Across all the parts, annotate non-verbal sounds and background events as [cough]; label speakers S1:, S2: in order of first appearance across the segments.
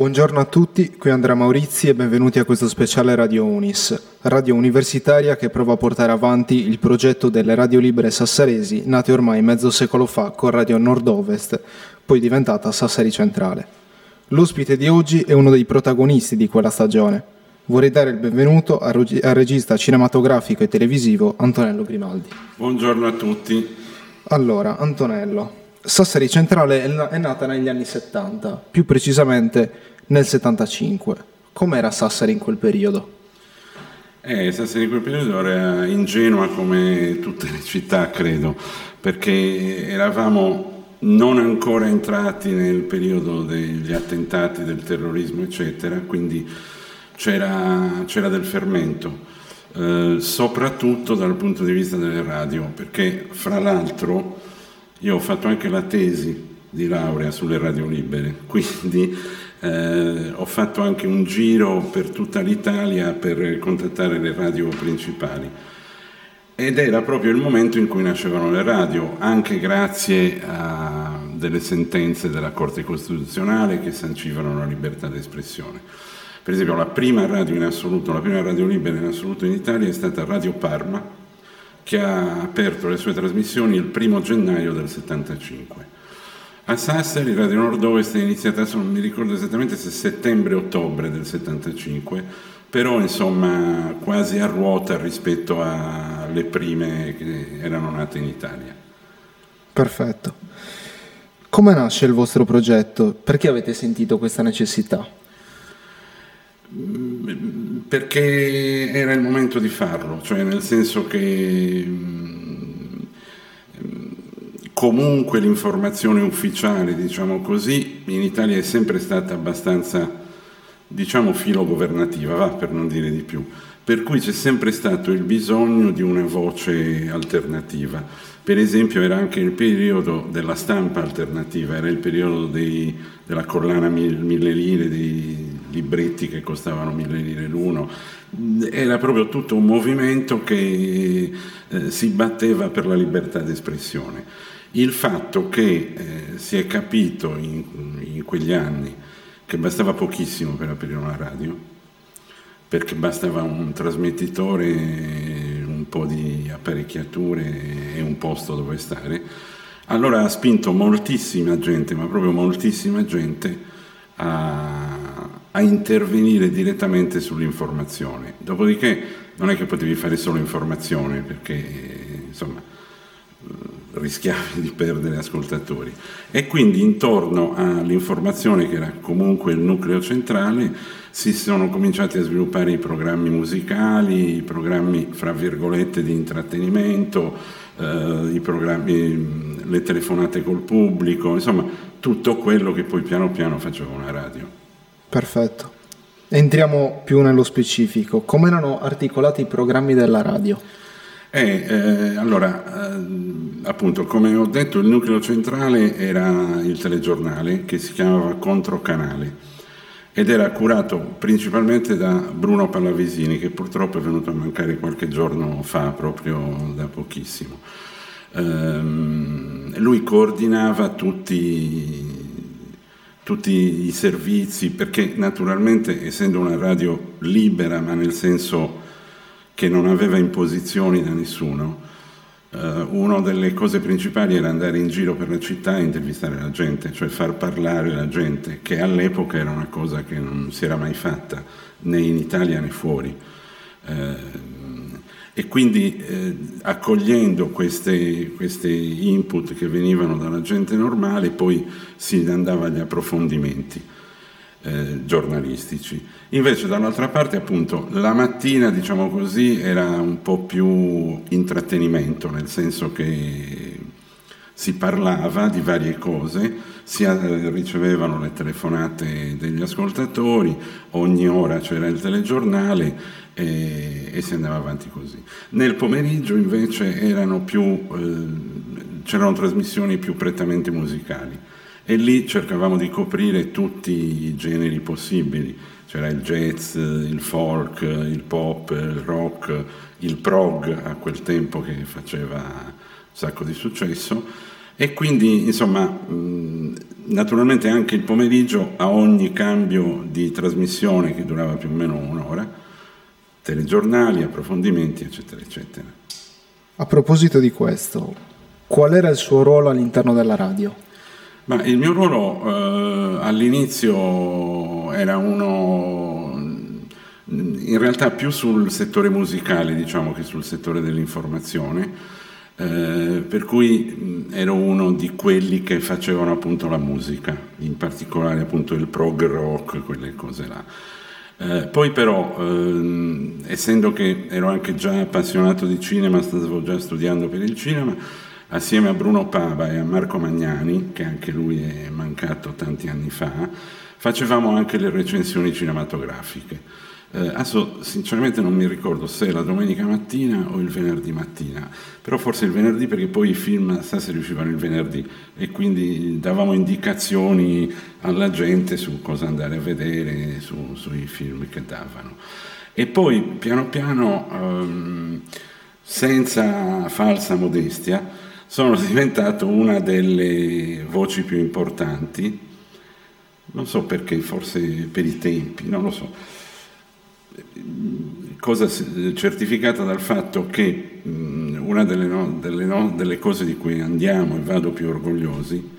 S1: Buongiorno a tutti, qui Andrea Maurizi e benvenuti a questo speciale Radio Unis, radio universitaria che prova a portare avanti il progetto delle radio libere sassaresi, nate ormai mezzo secolo fa con Radio Nord-Ovest, poi diventata Sassari Centrale. L'ospite di oggi è uno dei protagonisti di quella stagione. Vorrei dare il benvenuto al regista cinematografico e televisivo Antonello Grimaldi.
S2: Buongiorno a tutti.
S1: Allora, Antonello, Sassari Centrale è nata negli anni 70, più precisamente nel 75. Com'era Sassari in quel periodo?
S2: Eh, Sassari in quel periodo era ingenua come tutte le città, credo, perché eravamo non ancora entrati nel periodo degli attentati, del terrorismo, eccetera, quindi c'era, c'era del fermento, eh, soprattutto dal punto di vista delle radio, perché fra l'altro io ho fatto anche la tesi di laurea sulle radio libere, [laughs] quindi eh, ho fatto anche un giro per tutta l'Italia per contattare le radio principali. Ed era proprio il momento in cui nascevano le radio, anche grazie a delle sentenze della Corte Costituzionale che sancivano la libertà d'espressione. Per esempio la prima radio in assoluto, la prima radio libera in assoluto in Italia è stata Radio Parma, che ha aperto le sue trasmissioni il primo gennaio del 75. A Sassari Radio Nord-Ovest è iniziata, non mi ricordo esattamente se settembre-ottobre del 75, però insomma quasi a ruota rispetto alle prime che erano nate in Italia.
S1: Perfetto. Come nasce il vostro progetto? Perché avete sentito questa necessità?
S2: Perché era il momento di farlo, cioè nel senso che comunque l'informazione ufficiale, diciamo così, in Italia è sempre stata abbastanza, diciamo, filogovernativa, va per non dire di più. Per cui c'è sempre stato il bisogno di una voce alternativa. Per esempio era anche il periodo della stampa alternativa, era il periodo dei, della collana mille lire, dei libretti che costavano mille lire l'uno. Era proprio tutto un movimento che eh, si batteva per la libertà d'espressione. Il fatto che eh, si è capito in, in quegli anni che bastava pochissimo per aprire una radio, perché bastava un trasmettitore, un po' di apparecchiature e un posto dove stare, allora ha spinto moltissima gente, ma proprio moltissima gente, a, a intervenire direttamente sull'informazione. Dopodiché non è che potevi fare solo informazione, perché insomma rischiavi di perdere ascoltatori. E quindi intorno all'informazione, che era comunque il nucleo centrale, si sono cominciati a sviluppare i programmi musicali, i programmi, fra virgolette, di intrattenimento, eh, le telefonate col pubblico, insomma, tutto quello che poi piano piano faceva una radio.
S1: Perfetto. Entriamo più nello specifico. Come erano articolati i programmi della radio?
S2: Eh, eh, allora, eh, appunto, come ho detto, il nucleo centrale era il telegiornale che si chiamava Controcanale ed era curato principalmente da Bruno Pallavesini, che purtroppo è venuto a mancare qualche giorno fa, proprio da pochissimo. Ehm, lui coordinava tutti, tutti i servizi, perché naturalmente, essendo una radio libera, ma nel senso che non aveva imposizioni da nessuno, Uh, una delle cose principali era andare in giro per la città e intervistare la gente, cioè far parlare la gente, che all'epoca era una cosa che non si era mai fatta né in Italia né fuori. Uh, e quindi eh, accogliendo questi input che venivano dalla gente normale, poi si andava agli approfondimenti eh, giornalistici. Invece dall'altra parte appunto la mattina diciamo così era un po' più intrattenimento, nel senso che si parlava di varie cose, si ricevevano le telefonate degli ascoltatori, ogni ora c'era il telegiornale e, e si andava avanti così. Nel pomeriggio invece più, eh, c'erano trasmissioni più prettamente musicali e lì cercavamo di coprire tutti i generi possibili, c'era il jazz, il folk, il pop, il rock, il prog a quel tempo che faceva un sacco di successo, E quindi, insomma, naturalmente anche il pomeriggio a ogni cambio di trasmissione che durava più o meno un'ora, telegiornali, approfondimenti, eccetera, eccetera.
S1: A proposito di questo, qual era il suo ruolo all'interno della radio?
S2: Ma il mio ruolo eh, all'inizio era uno in realtà più sul settore musicale diciamo che sul settore dell'informazione eh, per cui ero uno di quelli che facevano appunto la musica in particolare appunto il prog rock quelle cose là. Eh, poi però, ehm, essendo che ero anche già appassionato di cinema, stavo già studiando per il cinema, assieme a Bruno Pava e a Marco Magnani, che anche lui è mancato tanti anni fa, facevamo anche le recensioni cinematografiche. Eh, adesso sinceramente non mi ricordo se la domenica mattina o il venerdì mattina, però forse il venerdì perché poi i film Sassari uscivano il venerdì e quindi davamo indicazioni alla gente su cosa andare a vedere, su, sui film che davano. E poi piano piano, ehm, senza falsa modestia, sono [laughs] diventato una delle voci più importanti, non so perché, forse per i tempi, non lo so. Cosa certificata dal fatto che una delle, no, delle, no, delle, cose di cui andiamo e vado più orgogliosi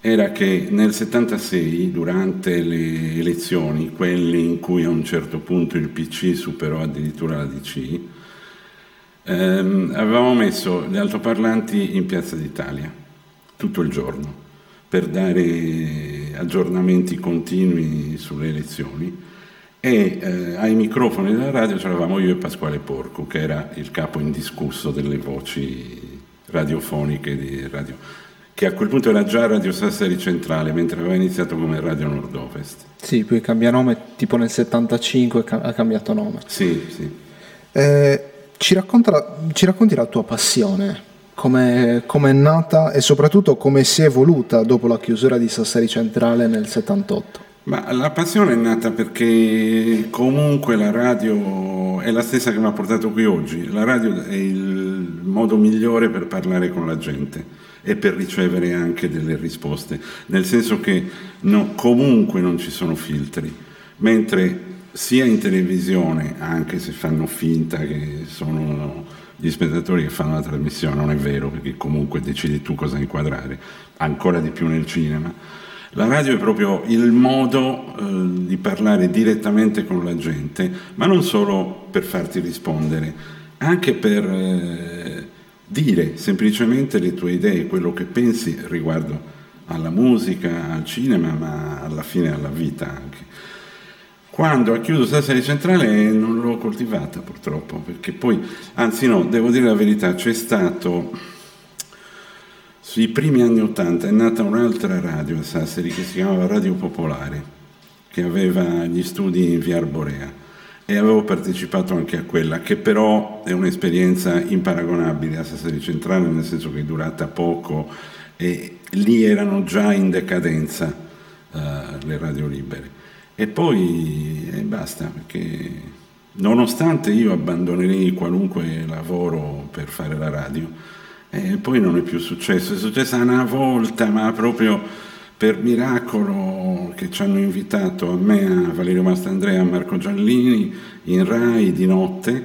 S2: era che nel 76, durante le elezioni, quelle in cui a un certo punto il PC superò addirittura la DC, ehm, avevamo messo gli altoparlanti in Piazza d'Italia tutto il giorno per dare aggiornamenti continui sulle elezioni e eh, ai microfoni della radio c'eravamo io e Pasquale Porco, che era il capo indiscusso delle voci radiofoniche di radio, che a quel punto era già Radio Sassari Centrale, mentre aveva iniziato come Radio Nord-Ovest.
S1: Sì, poi cambia nome, tipo nel 75 ha cambiato nome.
S2: Sì, sì.
S1: Eh, ci, racconta, ci, racconti la tua passione, come è nata e soprattutto come si è evoluta dopo la chiusura di Sassari Centrale nel 78?
S2: Ma la passione è nata perché comunque la radio è la stessa che mi ha portato qui oggi. La radio è il modo migliore per parlare con la gente e per ricevere anche delle risposte, nel senso che no, comunque non ci sono filtri, mentre sia in televisione, anche se fanno finta che sono gli spettatori che fanno la trasmissione, non è vero, perché comunque decidi tu cosa inquadrare, ancora di più nel cinema la radio è proprio il modo eh, di parlare direttamente con la gente, ma non solo per farti rispondere, anche per eh, dire semplicemente le tue idee, quello che pensi riguardo alla musica, al cinema, ma alla fine alla vita anche. Quando ha chiuso Sassari Centrale non l'ho coltivata purtroppo, perché poi, anzi no, devo dire la verità, c'è stato sui primi anni Ottanta è nata un'altra radio a Sassari che si chiamava Radio Popolare, che aveva gli studi in via Arborea e avevo partecipato anche a quella, che però è un'esperienza imparagonabile a Sassari Centrale, nel senso che è durata poco e lì erano già in decadenza uh, le radio libere. E poi eh, basta, perché nonostante io abbandonerei qualunque lavoro per fare la radio, e poi non è più successo, è successa una volta, ma proprio per miracolo che ci hanno invitato a me, a Valerio Mastandrea, a Marco Giallini, in Rai di notte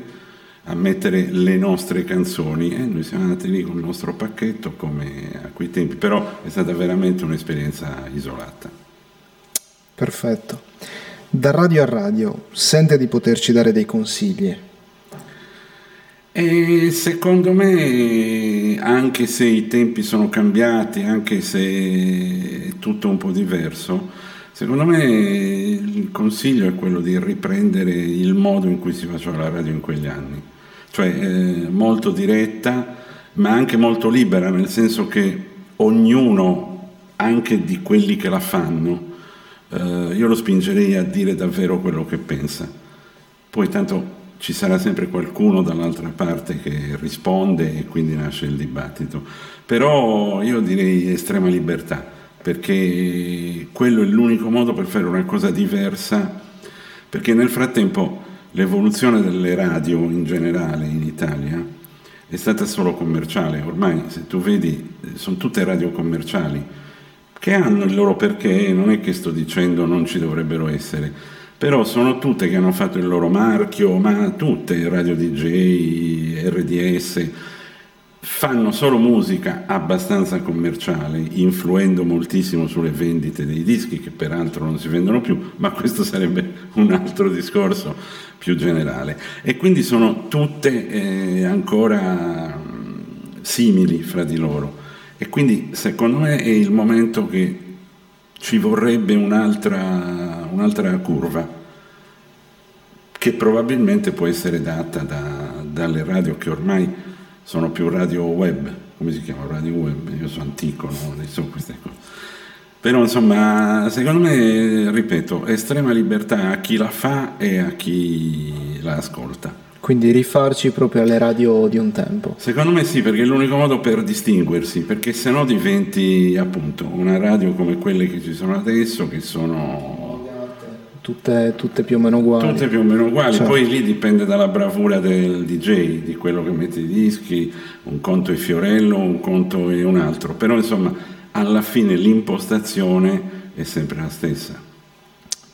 S2: a mettere le nostre canzoni. E noi siamo andati lì con il nostro pacchetto come a quei tempi, però è stata veramente un'esperienza isolata.
S1: Perfetto. Da radio a radio, sente di poterci dare dei consigli?
S2: E secondo me, anche se i tempi sono cambiati, anche se è tutto un po' diverso, secondo me il consiglio è quello di riprendere il modo in cui si faceva la radio in quegli anni, cioè eh, molto diretta, ma anche molto libera, nel senso che ognuno, anche di quelli che la fanno, io lo spingerei a dire davvero quello che pensa. Poi tanto ci sarà sempre qualcuno dall'altra parte che risponde e quindi nasce il dibattito. Però io direi estrema libertà, perché quello è l'unico modo per fare una cosa diversa, perché nel frattempo l'evoluzione delle radio in generale in Italia è stata solo commerciale, ormai se tu vedi sono tutte radio commerciali che hanno il loro perché, non è che sto dicendo non ci dovrebbero essere, però sono tutte che hanno fatto il loro marchio, ma tutte, Radio DJ, RDS, fanno solo musica abbastanza commerciale, influendo moltissimo sulle vendite dei dischi, che peraltro non si vendono più, ma questo sarebbe un altro discorso più generale. E quindi sono tutte eh, ancora simili fra di loro. E quindi secondo me è il momento che ci vorrebbe un'altra, un'altra curva che probabilmente può essere data da, dalle radio che ormai sono più radio web, come si chiama? Radio web, io sono antico, no? so queste cose. Però insomma, secondo me, ripeto, estrema libertà a chi la fa e a chi la ascolta.
S1: Quindi rifarci proprio alle radio di un tempo.
S2: Secondo me sì, perché è l'unico modo per distinguersi, perché se no diventi appunto una radio come quelle che ci sono adesso, che sono
S1: tutte, tutte più o meno uguali.
S2: Tutte più o meno uguali, certo. poi lì dipende dalla bravura del DJ, di quello che mette i dischi, un conto è Fiorello, un conto è un altro, però insomma alla fine l'impostazione è sempre la stessa.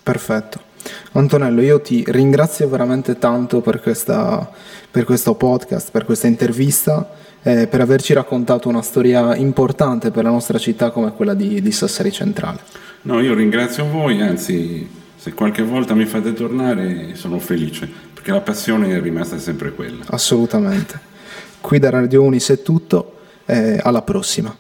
S1: Perfetto. Antonello, io ti ringrazio veramente tanto per, questa, per questo podcast, per questa intervista, eh, per averci raccontato una storia importante per la nostra città come quella di, di Sassari Centrale.
S2: No, io ringrazio voi, anzi se qualche volta mi fate tornare sono felice, perché la passione è rimasta sempre quella.
S1: Assolutamente. Qui da Radio Unis è tutto, eh, alla prossima.